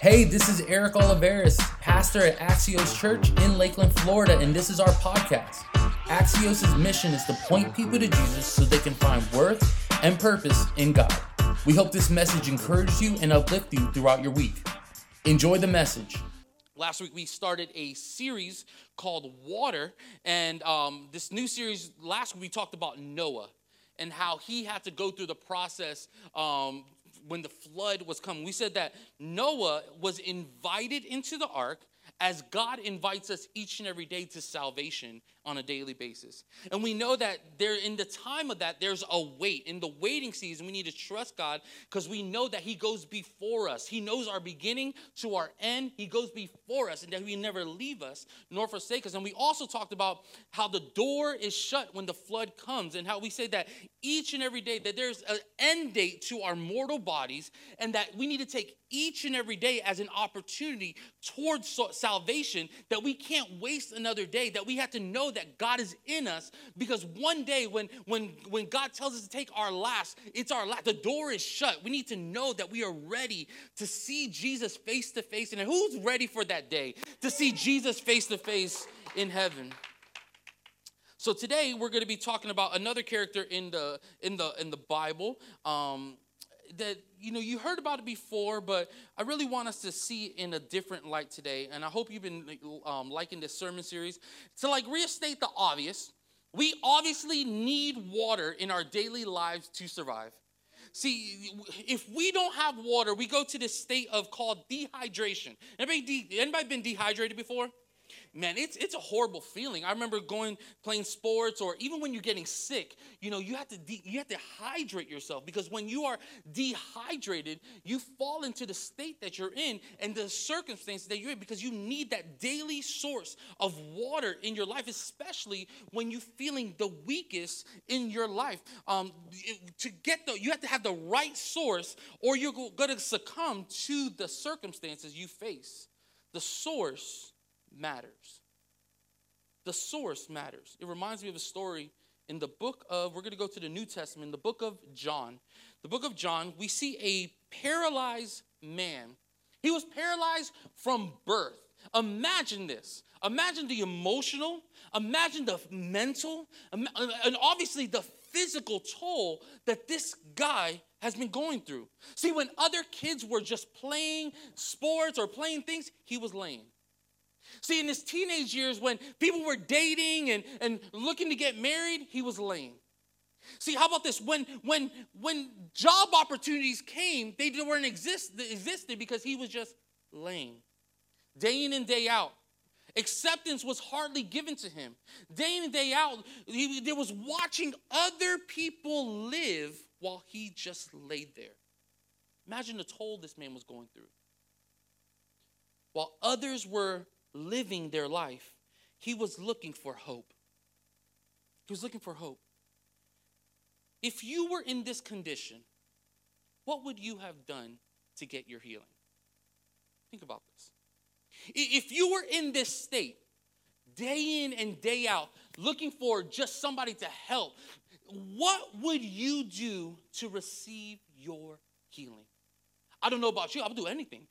Hey, this is Eric Oliveris, pastor at Axios Church in Lakeland, Florida, and this is our podcast. Axios' mission is to point people to Jesus so they can find worth and purpose in God. We hope this message encourages you and uplifts you throughout your week. Enjoy the message. Last week we started a series called Water, and um, this new series, last week we talked about Noah and how he had to go through the process um, when the flood was coming. We said that Noah was invited into the ark as God invites us each and every day to salvation on a daily basis. And we know that there in the time of that there's a wait. In the waiting season we need to trust God because we know that he goes before us. He knows our beginning to our end. He goes before us and that he never leave us nor forsake us. And we also talked about how the door is shut when the flood comes and how we say that each and every day that there's an end date to our mortal bodies and that we need to take each and every day as an opportunity towards salvation that we can't waste another day that we have to know that God is in us because one day when when when God tells us to take our last, it's our last. The door is shut. We need to know that we are ready to see Jesus face to face. And who's ready for that day to see Jesus face to face in heaven? So today we're going to be talking about another character in the in the in the Bible. Um, that you know you heard about it before but i really want us to see it in a different light today. And i hope you've been um, liking this sermon series. To like restate the obvious we obviously need water in our daily lives to survive. See if we don't have water we go to this state of called dehydration. Anybody, de- anybody been dehydrated before man, it's it's a horrible feeling. I remember going playing sports, or even when you're getting sick, you know, you have to de- you have to hydrate yourself because when you are dehydrated, you fall into the state that you're in and the circumstances that you're in because you need that daily source of water in your life, especially when you're feeling the weakest in your life. Um, to get the, you have to have the right source, or you're going to succumb to the circumstances you face. The source matters. The source matters. It reminds me of a story in the book of, we're going to go to the New Testament, the book of John. The book of John, we see a paralyzed man. He was paralyzed from birth. Imagine this. Imagine the emotional, imagine the mental, and obviously the physical toll that this guy has been going through. See, when other kids were just playing sports or playing things, he was laying. See, in his teenage years, when people were dating and, and looking to get married, he was lame. See, how about this? When when when job opportunities came, they weren't exist existed because he was just lame. Day in and day out. Acceptance was hardly given to him. Day in and day out, he, he was watching other people live while he just laid there. Imagine the toll this man was going through. While others were living their life, he was looking for hope. He was looking for hope. If you were in this condition, what would you have done to get your healing? Think about this. If you were in this state, day in and day out, looking for just somebody to help, what would you do to receive your healing? I don't know about you, I would do anything.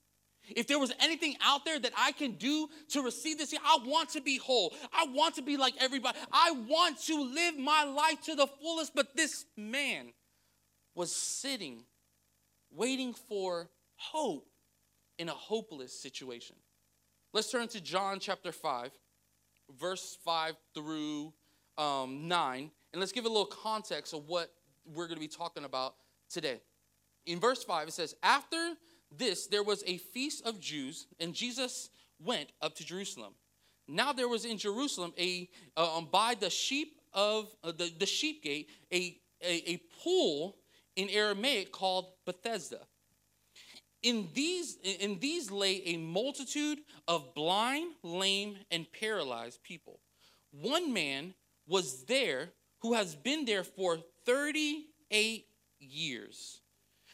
If there was anything out there that I can do to receive this, I want to be whole. I want to be like everybody. I want to live my life to the fullest. But this man was sitting, waiting for hope in a hopeless situation. Let's turn to John chapter 5, verse 5 through um, 9, and let's give a little context of what we're going to be talking about today. In verse 5, it says, After this, there was a feast of Jews, and Jesus went up to Jerusalem. Now there was in Jerusalem a uh, um, by the sheep of uh, the, the sheep gate a, a, a pool in Aramaic called Bethesda. In these, in these lay a multitude of blind, lame, and paralyzed people. One man was there who has been there for 38 years.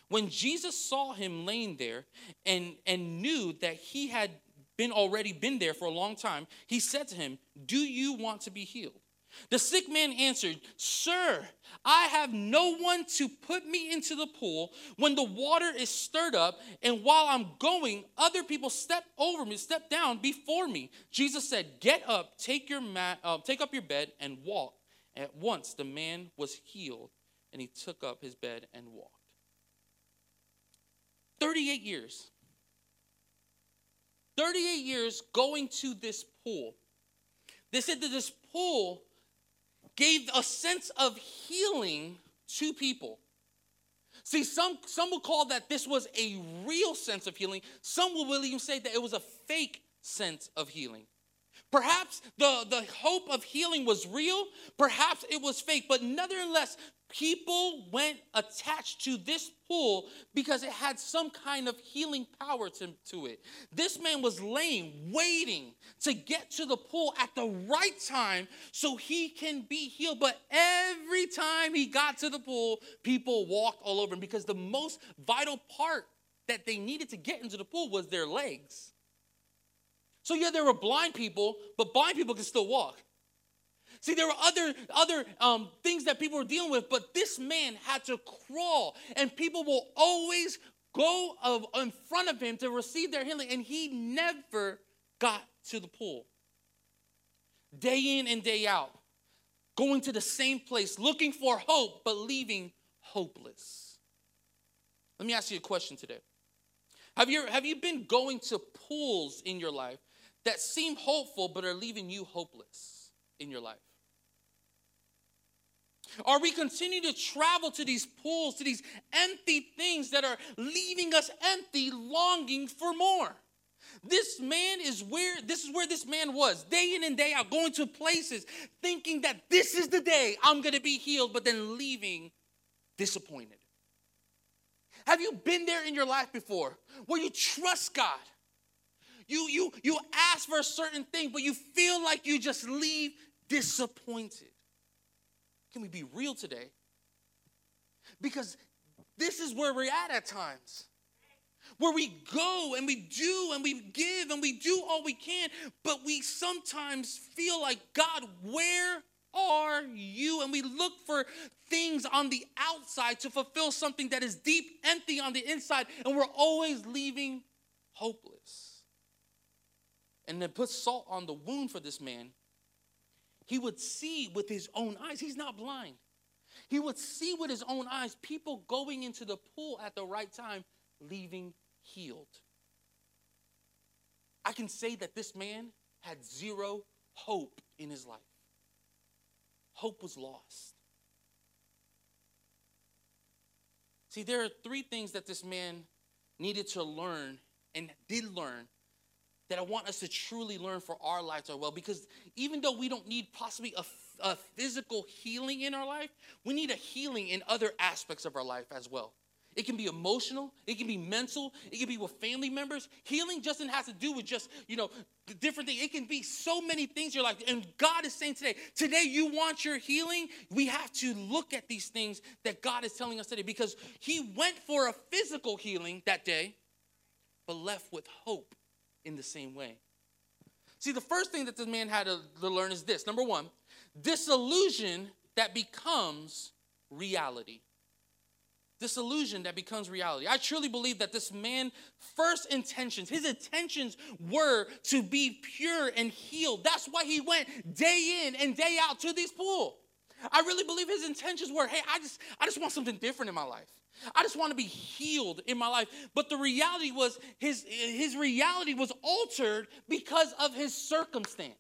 When Jesus saw him laying there and, and knew that he had been already been there for a long time, he said to him, Do you want to be healed? The sick man answered, Sir, I have no one to put me into the pool when the water is stirred up, and while I'm going, other people step over me, step down before me. Jesus said, Get up, take, your mat, uh, take up your bed, and walk. At once the man was healed, and he took up his bed and walked. 38 years. 38 years going to this pool. They said that this pool gave a sense of healing to people. See, some, some will call that this was a real sense of healing. Some will even say that it was a fake sense of healing. Perhaps the, the hope of healing was real, perhaps it was fake, but nonetheless, people went attached to this pool because it had some kind of healing power to, to it. This man was laying, waiting to get to the pool at the right time so he can be healed. But every time he got to the pool, people walked all over him because the most vital part that they needed to get into the pool was their legs. So, yeah, there were blind people, but blind people can still walk. See, there were other other um, things that people were dealing with, but this man had to crawl, and people will always go of, in front of him to receive their healing, and he never got to the pool. Day in and day out, going to the same place, looking for hope, but leaving hopeless. Let me ask you a question today. Have you, have you been going to pools in your life that seem hopeful but are leaving you hopeless in your life? Or we continue to travel to these pools, to these empty things that are leaving us empty, longing for more. This man is where this is where this man was day in and day out, going to places, thinking that this is the day I'm gonna be healed, but then leaving disappointed. Have you been there in your life before where you trust God? You you you ask for a certain thing, but you feel like you just leave disappointed. Can we be real today? Because this is where we're at at times. Where we go and we do and we give and we do all we can, but we sometimes feel like, God, where are you? And we look for things on the outside to fulfill something that is deep empty on the inside, and we're always leaving hopeless. And then put salt on the wound for this man he would see with his own eyes. He's not blind. He would see with his own eyes people going into the pool at the right time, leaving healed. I can say that this man had zero hope in his life. Hope was lost. See, there are three things that this man needed to learn and did learn that I want us to truly learn for our lives as well. Because even though we don't need possibly a, a physical healing in our life, we need a healing in other aspects of our life as well. It can be emotional, it can be mental, it can be with family members. Healing doesn't have to do with just, you know, different things. It can be so many things in your life. And God is saying today, today you want your healing, we have to look at these things that God is telling us today because He went for a physical healing that day, but left with hope in the same way. See, the first thing that this man had to, learn is this number one, disillusion that becomes reality. Disillusion that becomes reality. I truly believe that this man' first intentions, his intentions were to be pure and healed. That's why he went day in and day out to this pool. I really believe his intentions were, hey, I just, I just want something different in my life. I just want to be healed in my life. But the reality was his, his reality was altered because of his circumstance.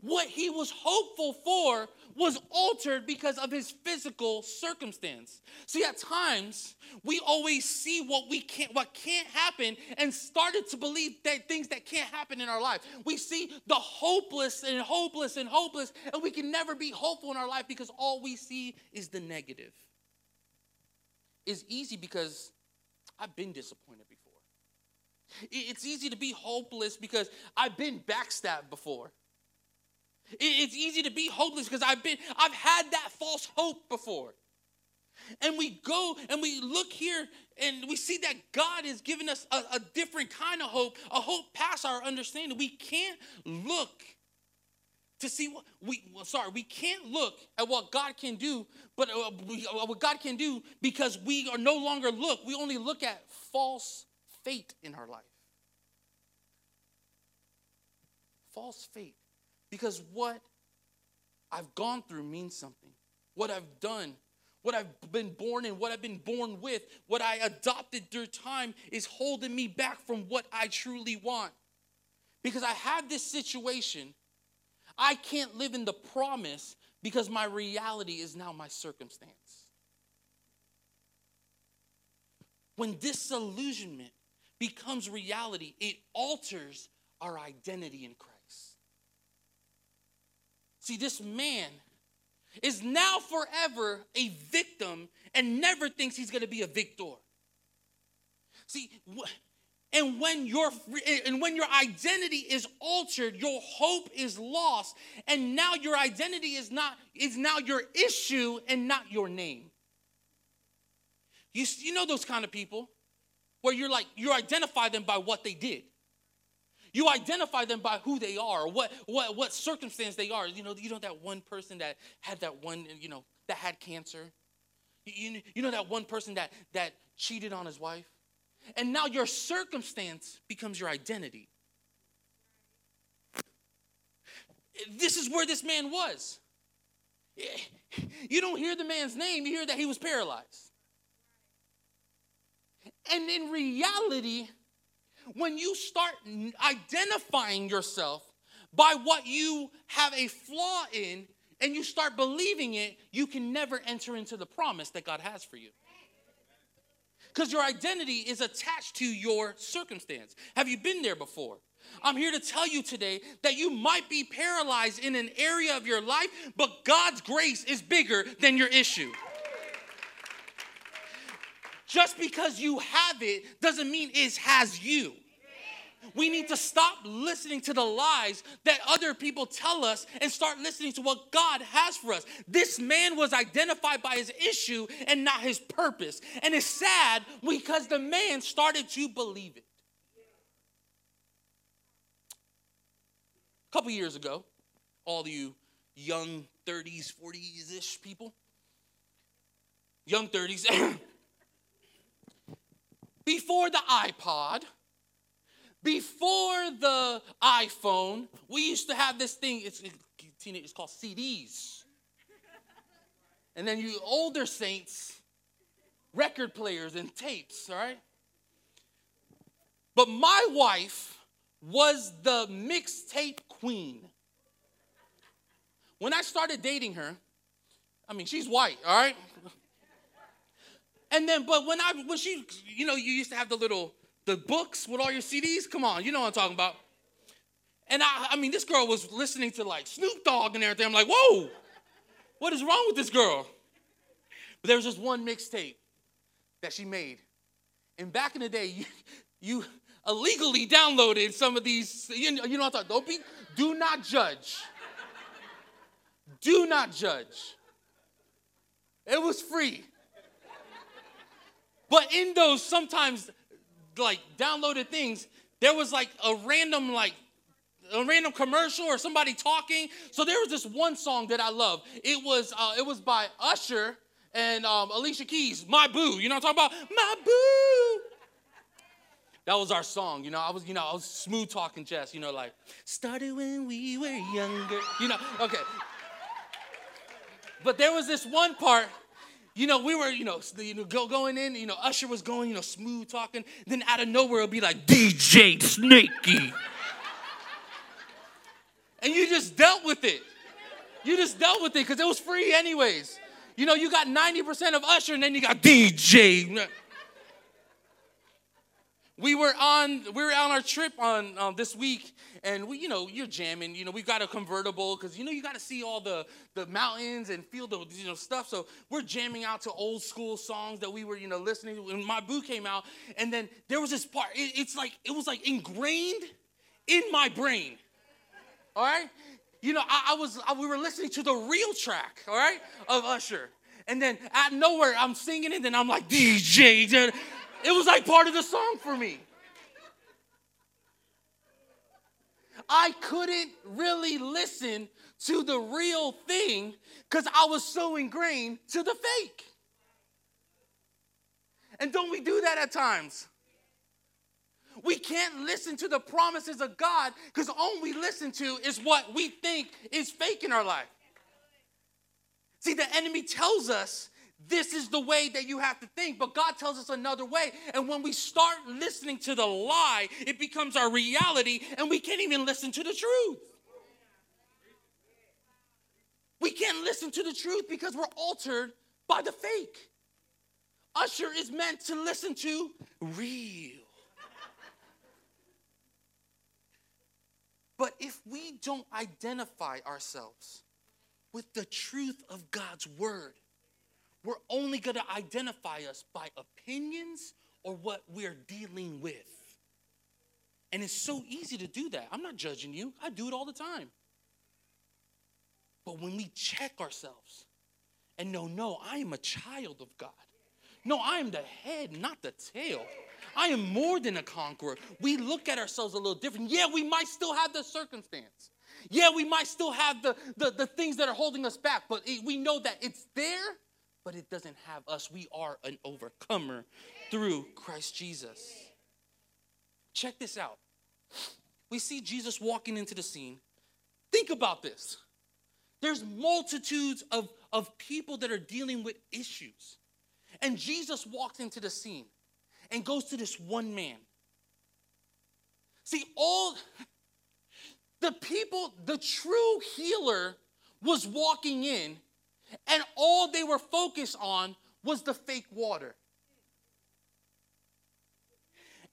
What he was hopeful for was altered because of his physical circumstance. See, at times we always see what we can't, what can't happen, and started to believe that things that can't happen in our life. We see the hopeless and hopeless and hopeless, and we can never be hopeful in our life because all we see is the negative is easy because I've been disappointed before. It's easy to be hopeless because I've been backstabbed before. It's easy to be hopeless because I've been I've had that false hope before. And we go and we look here and we see that God has given us a, a different kind of hope, a hope past our understanding. We can't look to see what we well, sorry we can't look at what god can do but uh, we, uh, what god can do because we are no longer look we only look at false fate in our life. False fate. Because what i've gone through means something. What i've done what I've been born in, what I've been born with, what I adopted through time is holding me back from what I truly want. Because I have this situation I can't live in the promise because my reality is now my circumstance. When disillusionment becomes reality, it alters our identity in Christ. See, this man is now forever a victim and never thinks he's going to be a victor. See, and when your eh, and when your identity is altered, your hope is lost, and now your identity is not is now your issue and not your name. You, you know those kind of people where you're like you identify them by what they did. You identify them by who they are, what what what circumstance they are. You know, you know that one person that had that one, you know, that had cancer. You, you, you know that one person that that cheated on his wife. And now your circumstance becomes your identity. This is where this man was. You don't hear the man's name, you hear that he was paralyzed. And in reality, when you start identifying yourself by what you have a flaw in and you start believing it, you can never enter into the promise that God has for you because your identity is attached to your circumstance. Have you been there before? I'm here to tell you today that you might be paralyzed in an area of your life, but God's grace is bigger than your issue. Just because you have it doesn't mean it has you. We need to stop listening to the lies that other people tell us and start listening to what God has for us. This man was identified by his issue and not his purpose. And it's sad because the man started to believe it. A couple years ago, all you young 30s, 40s ish people, young 30s, before the iPod, before the iPhone, we used to have this thing, it's, it's called CDs. And then you older saints, record players and tapes, all right? But my wife was the mixtape queen. When I started dating her, I mean, she's white, all right? And then, but when I, when she, you know, you used to have the little the books with all your CDs. Come on, you know what I'm talking about. And I, I mean, this girl was listening to like Snoop Dogg and everything. I'm like, whoa, what is wrong with this girl? But there was just one mixtape that she made. And back in the day, you, you illegally downloaded some of these, you know, you know what I'm talking Don't be, do not judge. Do not judge. It was free. But in those, sometimes like downloaded things, there was like a random like a random commercial or somebody talking. So there was this one song that I love. It was uh, it was by Usher and um, Alicia Keys, "My Boo." You know what I'm talking about? My Boo. That was our song. You know, I was you know I was smooth talking Jess. You know, like started when we were younger. You know, okay. But there was this one part you know, we were, you know, you know, go, going in, you know, Usher was going, you know, smooth talking. Then out of nowhere, it'll be like DJ Snakey. and you just dealt with it. You just dealt with it because it was free anyways. You know, you got 90% of Usher and then you got DJ we were on we were on our trip on um, this week and we you know you're jamming you know we've got a convertible because you know you got to see all the the mountains and feel the you know stuff so we're jamming out to old school songs that we were you know listening to when my boo came out and then there was this part it, it's like it was like ingrained in my brain all right? You know i, I was I, we were listening to the real track all right of usher and then out of nowhere i'm singing it and i'm like dj it was like part of the song for me. I couldn't really listen to the real thing because I was so ingrained to the fake. And don't we do that at times? We can't listen to the promises of God because all we listen to is what we think is fake in our life. See, the enemy tells us this is the way that you have to think, but God tells us another way. And when we start listening to the lie, it becomes our reality, and we can't even listen to the truth. We can't listen to the truth because we're altered by the fake. Usher is meant to listen to real. But if we don't identify ourselves with the truth of God's word, we're only going to identify us by opinions or what we're dealing with. And it's so easy to do that. I'm not judging you, I do it all the time. But when we check ourselves and know, no, I am a child of God. No, I am the head, not the tail. I am more than a conqueror. We look at ourselves a little different. Yeah, we might still have the circumstance. Yeah, we might still have the, the, the things that are holding us back, but it, we know that it's there, but it doesn't have us. We are an overcomer through Christ Jesus. Check this out. We see Jesus walking into the scene. Think about this. There's multitudes of, of people that are dealing with issues. And Jesus walks into the scene and goes to this one man. See, all the people, the true healer was walking in, and all they were focused on was the fake water.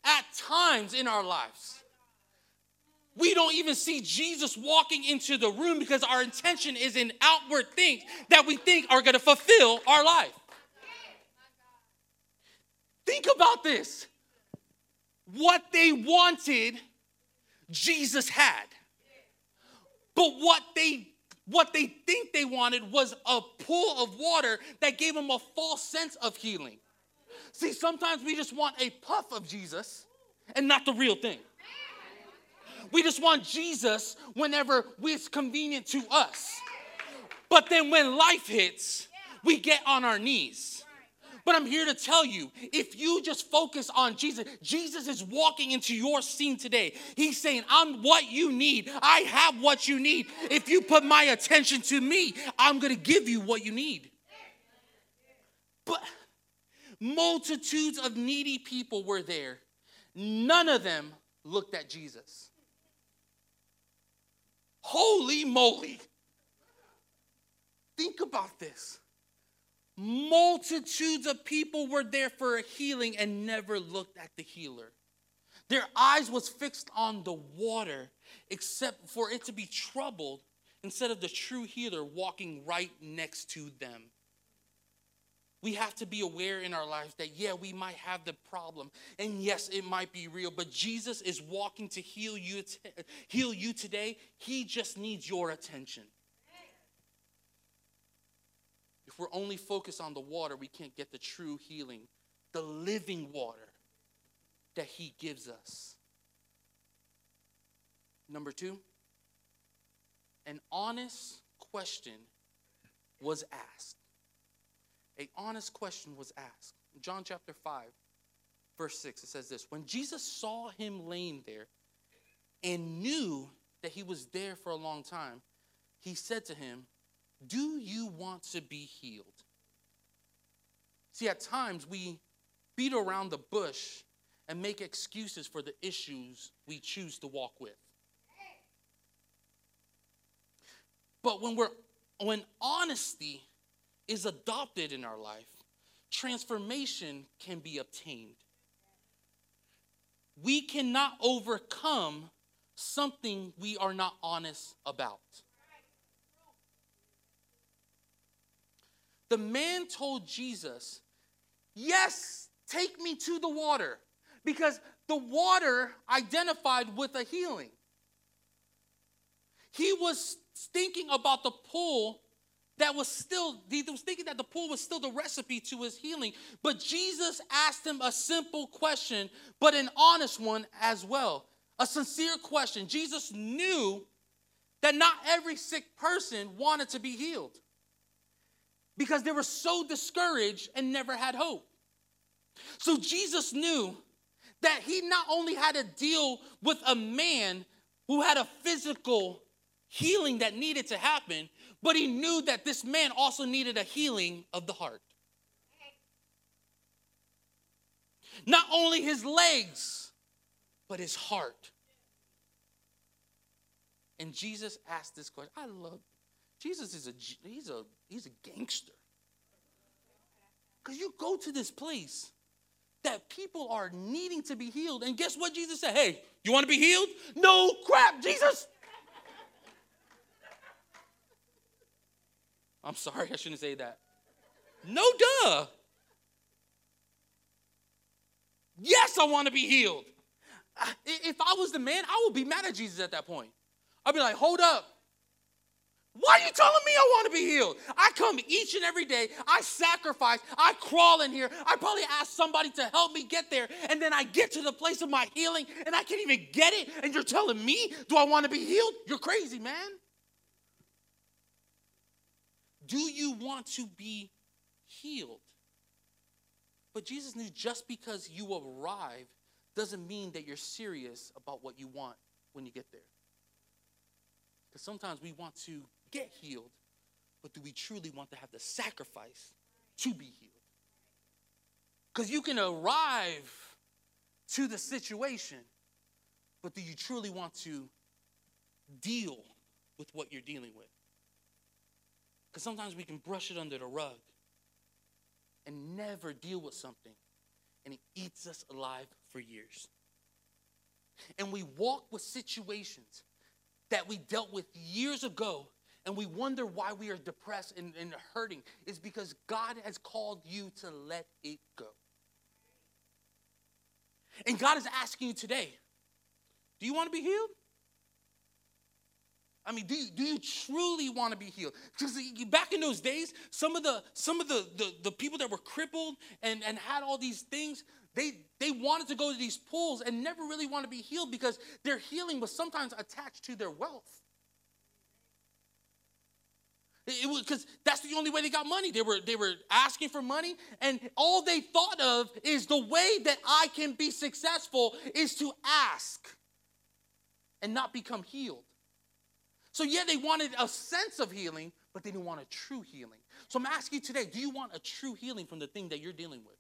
At times in our lives, we don't even see Jesus walking into the room because our intention is in outward things that we think are going to fulfill our life. Think about this. What they wanted, Jesus had. But what they what they think they wanted was a pool of water that gave them a false sense of healing. See, sometimes we just want a puff of Jesus and not the real thing. We just want Jesus whenever it's convenient to us. But then when life hits, we get on our knees. But I'm here to tell you if you just focus on Jesus, Jesus is walking into your scene today. He's saying, I'm what you need. I have what you need. If you put my attention to me, I'm going to give you what you need. But multitudes of needy people were there. None of them looked at Jesus. Holy moly. Think about this. Multitudes of people were there for a healing and never looked at the healer. Their eyes was fixed on the water except for it to be troubled instead of the true healer walking right next to them. We have to be aware in our lives that, yeah, we might have the problem. And yes, it might be real, but Jesus is walking to heal you, heal you today. He just needs your attention. We're only focused on the water, we can't get the true healing, the living water that He gives us. Number two, an honest question was asked a honest question was asked. In John chapter 5, verse 6, it says this When Jesus saw him laying there and knew that he was there for a long time, he said to him, Do you want to be healed? See, at times we beat around the bush and make excuses for the issues we choose to walk with. But when we're when honesty is adopted in our life, transformation can be obtained. We cannot overcome something we are not honest about. The man told Jesus, Yes, take me to the water, because the water identified with a healing. He was thinking about the pool that was still, he was thinking that the pool was still the recipe to his healing. But Jesus asked him a simple question, but an honest one as well. A sincere question. Jesus knew that not every sick person wanted to be healed because they were so discouraged and never had hope. So Jesus knew that he not only had to deal with a man who had a physical healing that needed to happen, but he knew that this man also needed a healing of the heart. Not only his legs, but his heart. And Jesus asked this question. I love Jesus is a he's a he's a gangster. Cuz you go to this place that people are needing to be healed and guess what Jesus said? Hey, you want to be healed? No crap, Jesus. I'm sorry, I shouldn't say that. No duh. Yes, I want to be healed. If I was the man, I would be mad at Jesus at that point. I'd be like, hold up. Why are you telling me I want to be healed? I come each and every day. I sacrifice. I crawl in here. I probably ask somebody to help me get there. And then I get to the place of my healing and I can't even get it. And you're telling me, do I want to be healed? You're crazy, man. Do you want to be healed? But Jesus knew just because you arrive doesn't mean that you're serious about what you want when you get there. Because sometimes we want to get healed, but do we truly want to have the sacrifice to be healed? Because you can arrive to the situation, but do you truly want to deal with what you're dealing with? Because sometimes we can brush it under the rug and never deal with something, and it eats us alive for years. And we walk with situations that we dealt with years ago and we wonder why we are depressed and, and hurting is because God has called you to let it go. And God is asking you today do you want to be healed? I mean, do you, do you truly want to be healed? Because back in those days, some of the some of the, the, the people that were crippled and, and had all these things, they they wanted to go to these pools and never really want to be healed because their healing was sometimes attached to their wealth because that's the only way they got money. They were they were asking for money, and all they thought of is the way that I can be successful is to ask and not become healed. So yeah, they wanted a sense of healing, but they didn't want a true healing. So I'm asking you today: Do you want a true healing from the thing that you're dealing with?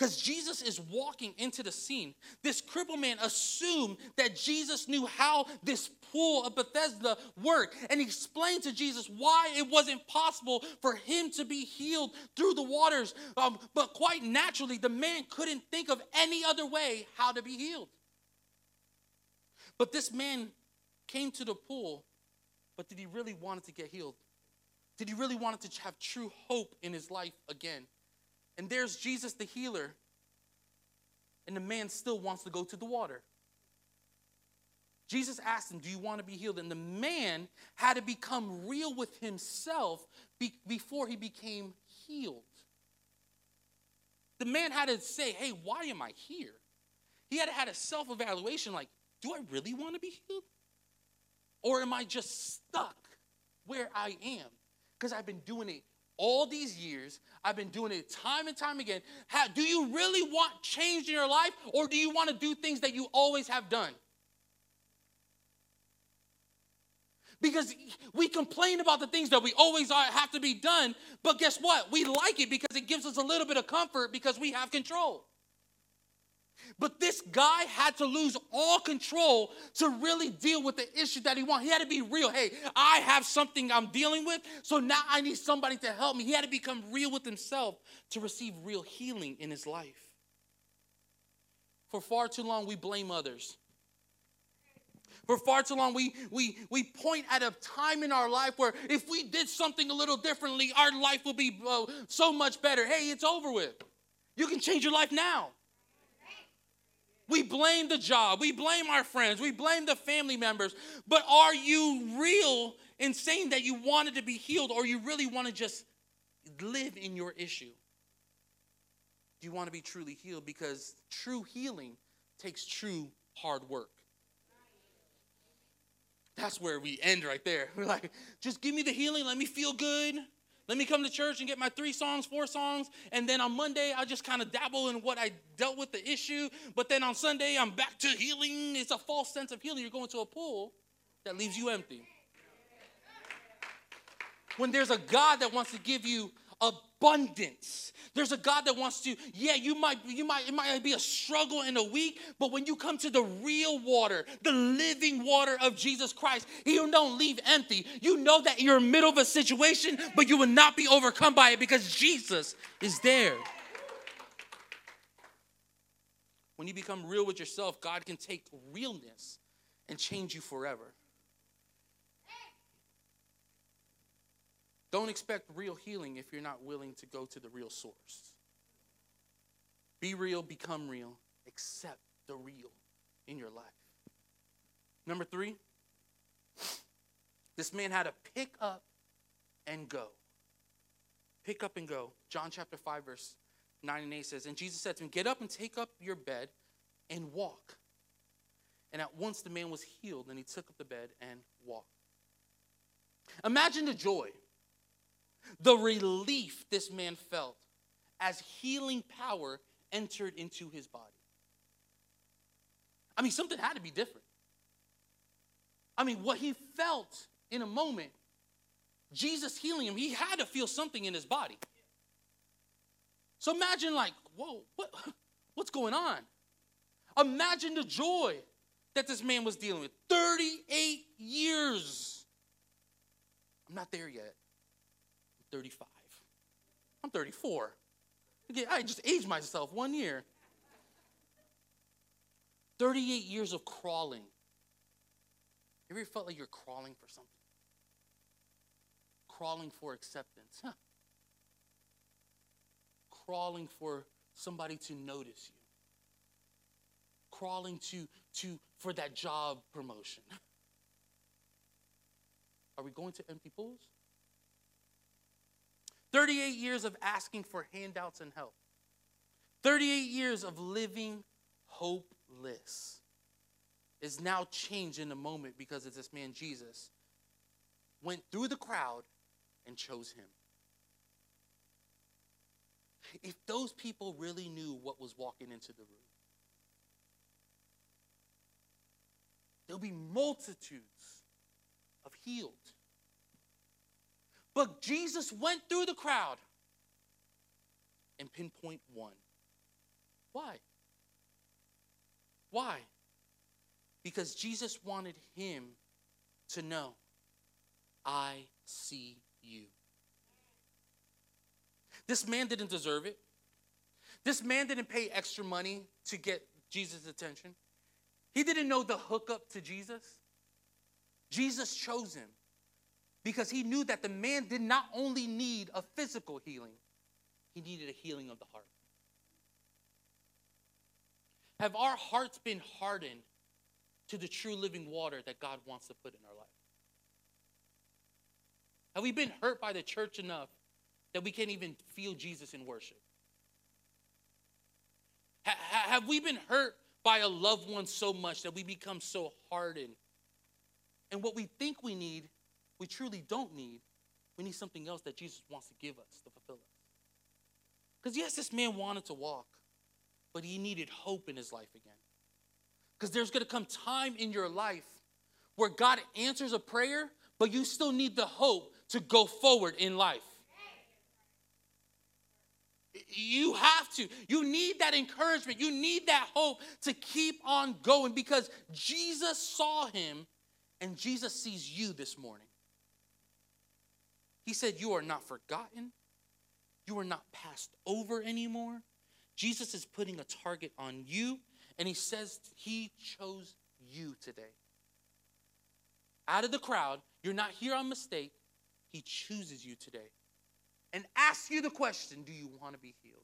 Because Jesus is walking into the scene. This crippled man assumed that Jesus knew how this pool of Bethesda worked. And he explained to Jesus why it wasn't possible for him to be healed through the waters. Um, but quite naturally, the man couldn't think of any other way how to be healed. But this man came to the pool, but did he really want to get healed? Did he really want to have true hope in his life again? And there's Jesus the healer, and the man still wants to go to the water. Jesus asked him, Do you want to be healed? And the man had to become real with himself be- before he became healed. The man had to say, Hey, why am I here? He had to have a self evaluation like, Do I really want to be healed? Or am I just stuck where I am? Because I've been doing it all these years. I've been doing it time and time again. How, do you really want change in your life or do you want to do things that you always have done? Because we complain about the things that we always are, have to be done, but guess what? We like it because it gives us a little bit of comfort because we have control. But this guy had to lose all control to really deal with the issue that he wanted. He had to be real. Hey, I have something I'm dealing with, so now I need somebody to help me. He had to become real with himself to receive real healing in his life. For far too long, we blame others. For far too long, we, we, we point at a time in our life where if we did something a little differently, our life will be uh, so much better. Hey, it's over with. You can change your life now. We blame the job, we blame our friends, we blame the family members. But are you real in saying that you wanted to be healed or you really want to just live in your issue? Do you want to be truly healed? Because true healing takes true hard work. That's where we end right there. We're like, just give me the healing, let me feel good. Let me come to church and get my three songs, four songs, and then on Monday I just kind of dabble in what I dealt with the issue. But then on Sunday I'm back to healing. It's a false sense of healing. You're going to a pool that leaves you empty. When there's a God that wants to give you abundance. There's a God that wants to, yeah, you might, you might, it might be a struggle in a week, but when you come to the real water, the living water of Jesus Christ, you don't leave empty. You know that you're in the middle of a situation, but you will not be overcome by it because Jesus is there. When you become real with yourself, God can take realness and change you forever. Don't expect real healing if you're not willing to go to the real source. Be real, become real, accept the real in your life. Number three, this man had to pick up and go. Pick up and go. John chapter 5, verse 9 and 8 says, And Jesus said to him, Get up and take up your bed and walk. And at once the man was healed, and he took up the bed and walked. Imagine the joy the relief this man felt as healing power entered into his body. I mean, something had to be different. I mean, what he felt in a moment, Jesus healing him, he had to feel something in his body. So imagine, like, whoa, what, what's going on? Imagine the joy that this man was dealing with. 38 years. I'm not there yet. 35. I'm 34. Again, I just aged myself one year. 38 years of crawling. Have you ever felt like you're crawling for something? Crawling for acceptance. Huh. Crawling for somebody to notice you. Crawling to, to for that job promotion. Are we going to empty pools? 38 years of asking for handouts and help. 38 years of living hopeless is now changed in a moment because of this man Jesus went through the crowd and chose him. If those people really knew what was walking into the room, there'll be multitudes of healed but Jesus went through the crowd and pinpoint one. Why? Why? Because Jesus wanted him to know, I see you. This man didn't deserve it. This man didn't pay extra money to get Jesus' attention. He didn't know the hookup to Jesus. Jesus chose him because he knew that the man did not only need a physical healing, he needed a healing of the heart. Have our hearts been hardened to the true living water that God wants to put in our life? Have we been hurt by the church enough that we can't even feel Jesus in worship? Ha- have we been hurt by a loved one so much that we become so hardened? And what we think we need we truly don't need, we need something else that Jesus wants to give us to fulfill us. Because, yes, this man wanted to walk, but he needed hope in his life again. Because there's going to come time in your life where God answers a prayer, but you still need the hope to go forward in life. You have to. You need that encouragement. You need that hope to keep on going because Jesus saw him and Jesus sees you this morning. He said, You are not forgotten. You are not passed over anymore. Jesus is putting a target on you, and he says he chose you today. Out of the crowd, you're not here on mistake. He chooses you today and asks you the question Do you want to be healed?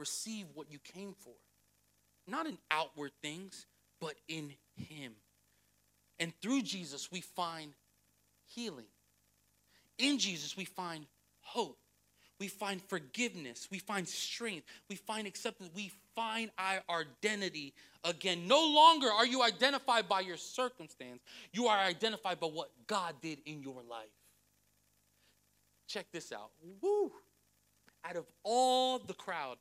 Receive what you came for, not in outward things, but in Him. And through Jesus, we find healing. In Jesus, we find hope. we find forgiveness, we find strength, we find acceptance, we find our identity again. No longer are you identified by your circumstance, you are identified by what God did in your life. Check this out. Woo! Out of all the crowd,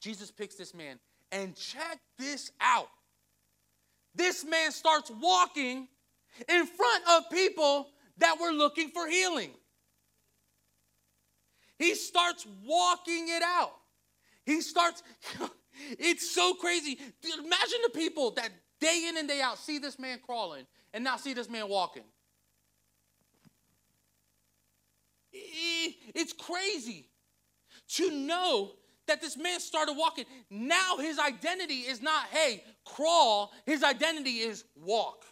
Jesus picks this man. And check this out. This man starts walking in front of people that were looking for healing. He starts walking it out. He starts, it's so crazy. Imagine the people that day in and day out see this man crawling and now see this man walking. It's crazy to know that this man started walking. Now his identity is not, hey, crawl. His identity is walk.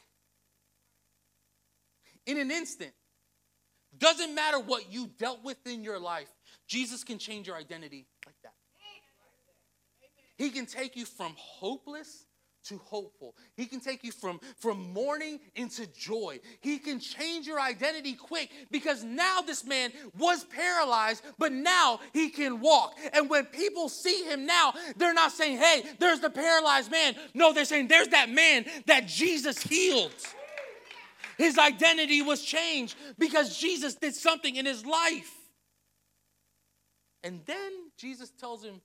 In an instant. Doesn't matter what you dealt with in your life, Jesus can change your identity like that. He can take you from hopeless to hopeful. He can take you from, from mourning into joy. He can change your identity quick because now this man was paralyzed, but now he can walk. And when people see him now, they're not saying, hey, there's the paralyzed man. No, they're saying, there's that man that Jesus healed. His identity was changed because Jesus did something in his life. And then Jesus tells him,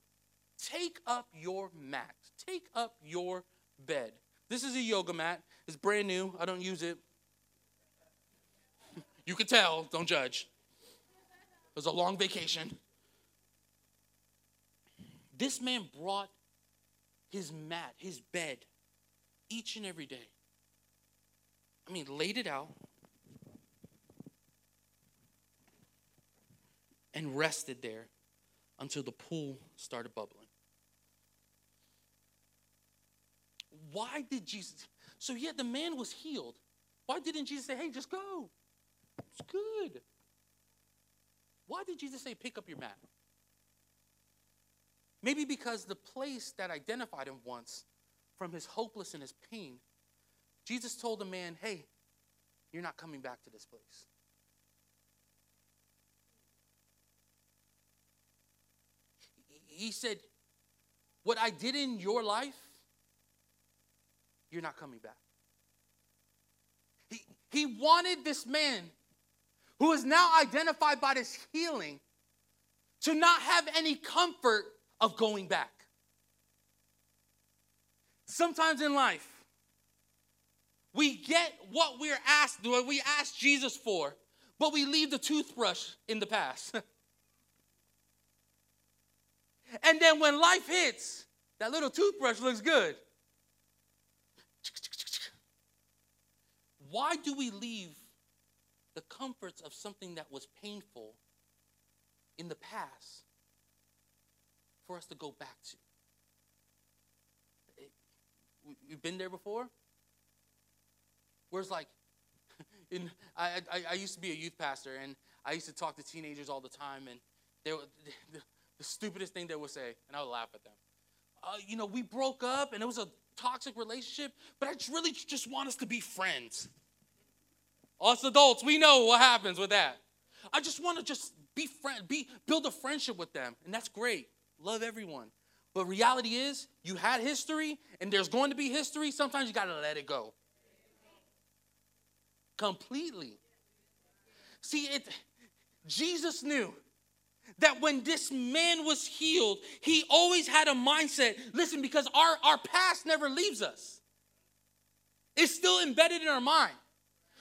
Take up your mat, take up your bed. This is a yoga mat. It's brand new. I don't use it. you can tell, don't judge. It was a long vacation. This man brought his mat, his bed, each and every day. I mean, laid it out and rested there until the pool started bubbling. Why did Jesus? So, yet the man was healed. Why didn't Jesus say, hey, just go? It's good. Why did Jesus say, pick up your mat? Maybe because the place that identified him once from his hopeless and his pain, Jesus told the man, hey, you're not coming back to this place. he said, What I did in your life, you're not coming back. He, he wanted this man who is now identified by this healing to not have any comfort of going back. Sometimes in life, we get what we're asked, what we ask Jesus for, but we leave the toothbrush in the past. And then when life hits, that little toothbrush looks good. Why do we leave the comforts of something that was painful in the past for us to go back to? You've been there before? Where it's like, in, I, I, I used to be a youth pastor, and I used to talk to teenagers all the time, and they, were the stupidest thing they would say, and I would laugh at them. Uh, you know, we broke up and it was a toxic relationship, but I really just want us to be friends. Us adults, we know what happens with that. I just want to just be friend, be build a friendship with them, and that's great. Love everyone. But reality is, you had history, and there's going to be history. Sometimes you got to let it go. Completely. See, it Jesus knew that when this man was healed, he always had a mindset listen, because our, our past never leaves us, it's still embedded in our mind.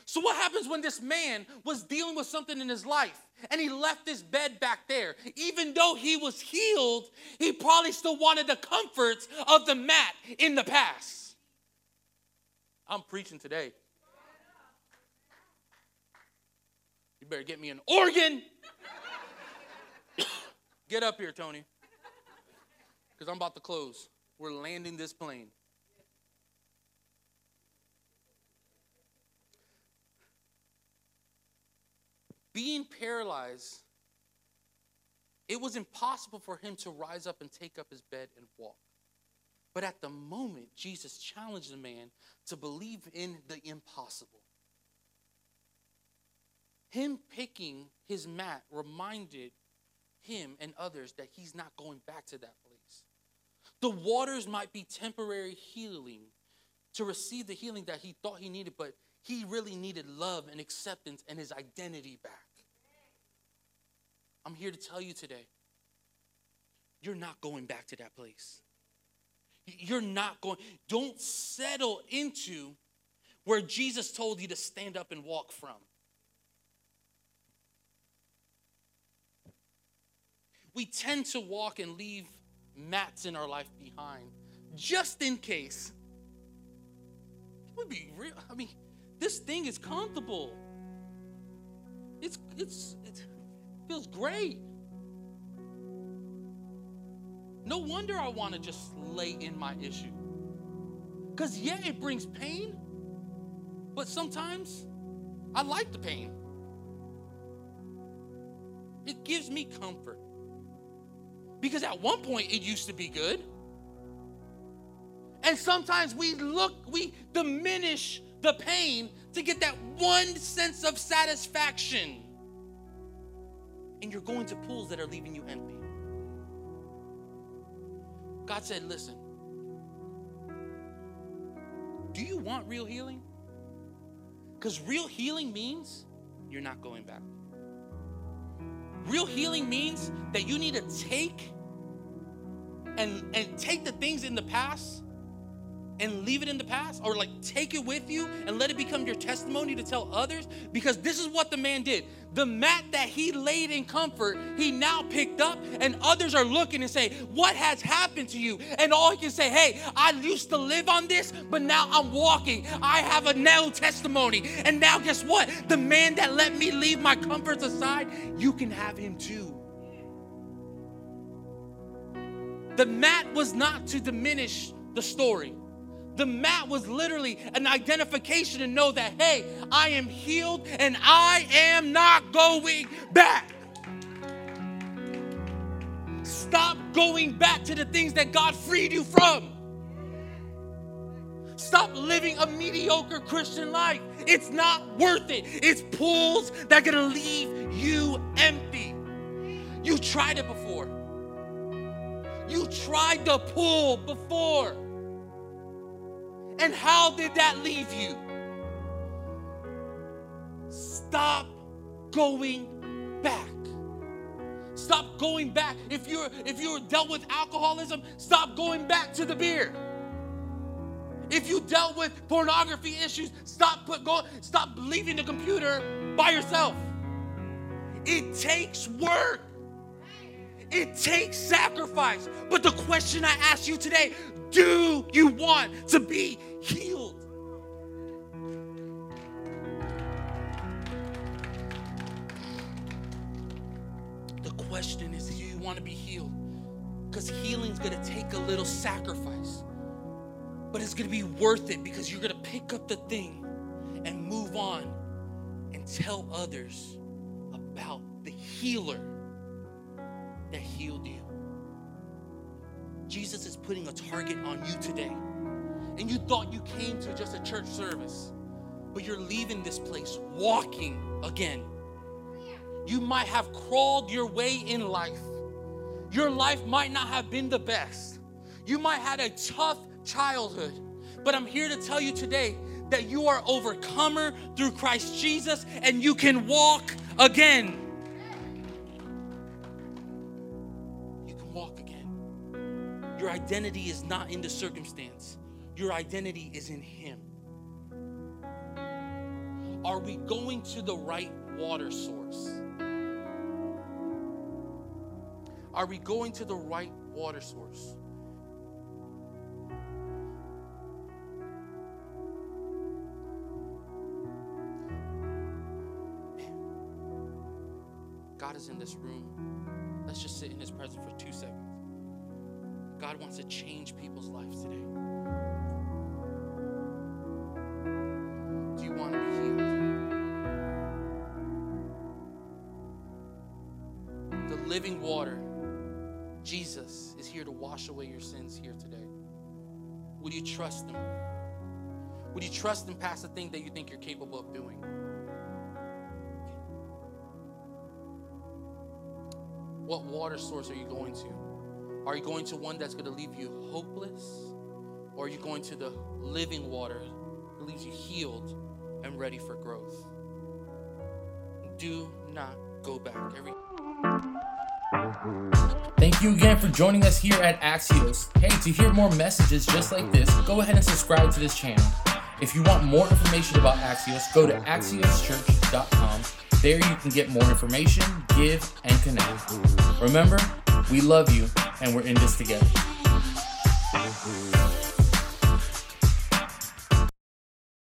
So, what happens when this man was dealing with something in his life and he left his bed back there? Even though he was healed, he probably still wanted the comforts of the mat in the past. I'm preaching today. You better get me an organ. Get up here, Tony. Because I'm about to close. We're landing this plane. Being paralyzed, it was impossible for him to rise up and take up his bed and walk. But at the moment, Jesus challenged the man to believe in the impossible. Him picking his mat reminded him and others that he's not going back to that place. The waters might be temporary healing to receive the healing that he thought he needed, but he really needed love and acceptance and his identity back. I'm here to tell you today you're not going back to that place. You're not going, don't settle into where Jesus told you to stand up and walk from. We tend to walk and leave mats in our life behind just in case. Would be real. I mean, this thing is comfortable. It's it's it feels great. No wonder I want to just lay in my issue. Because, yeah, it brings pain, but sometimes I like the pain. It gives me comfort. Because at one point it used to be good. And sometimes we look, we diminish the pain to get that one sense of satisfaction. And you're going to pools that are leaving you empty. God said, Listen, do you want real healing? Because real healing means you're not going back. Real healing means that you need to take and, and take the things in the past and leave it in the past or like take it with you and let it become your testimony to tell others because this is what the man did. The mat that he laid in comfort he now picked up and others are looking and say what has happened to you? And all he can say hey i used to live on this but now i'm walking. I have a now testimony. And now guess what? The man that let me leave my comforts aside you can have him too. The mat was not to diminish the story the mat was literally an identification to know that, hey, I am healed and I am not going back. Stop going back to the things that God freed you from. Stop living a mediocre Christian life. It's not worth it. It's pools that are gonna leave you empty. You tried it before. You tried the pool before. And how did that leave you? Stop going back. Stop going back. If you're if you're dealt with alcoholism, stop going back to the beer. If you dealt with pornography issues, stop put go stop leaving the computer by yourself. It takes work. It takes sacrifice. But the question I ask you today do you want to be question is do you want to be healed? Because healing's going to take a little sacrifice, but it's going to be worth it because you're going to pick up the thing and move on and tell others about the healer that healed you. Jesus is putting a target on you today. And you thought you came to just a church service, but you're leaving this place walking again. You might have crawled your way in life. Your life might not have been the best. You might have had a tough childhood. But I'm here to tell you today that you are overcomer through Christ Jesus and you can walk again. You can walk again. Your identity is not in the circumstance, your identity is in Him. Are we going to the right water source? Are we going to the right water source? God is in this room. Let's just sit in His presence for two seconds. God wants to change people's lives today. Away your sins here today. Would you trust Him? Would you trust Him past the thing that you think you're capable of doing? What water source are you going to? Are you going to one that's going to leave you hopeless? Or are you going to the living water that leaves you healed and ready for growth? Do not go back. Every Thank you again for joining us here at Axios. Hey, to hear more messages just like this, go ahead and subscribe to this channel. If you want more information about Axios, go to axioschurch.com. There you can get more information, give, and connect. Remember, we love you and we're in this together.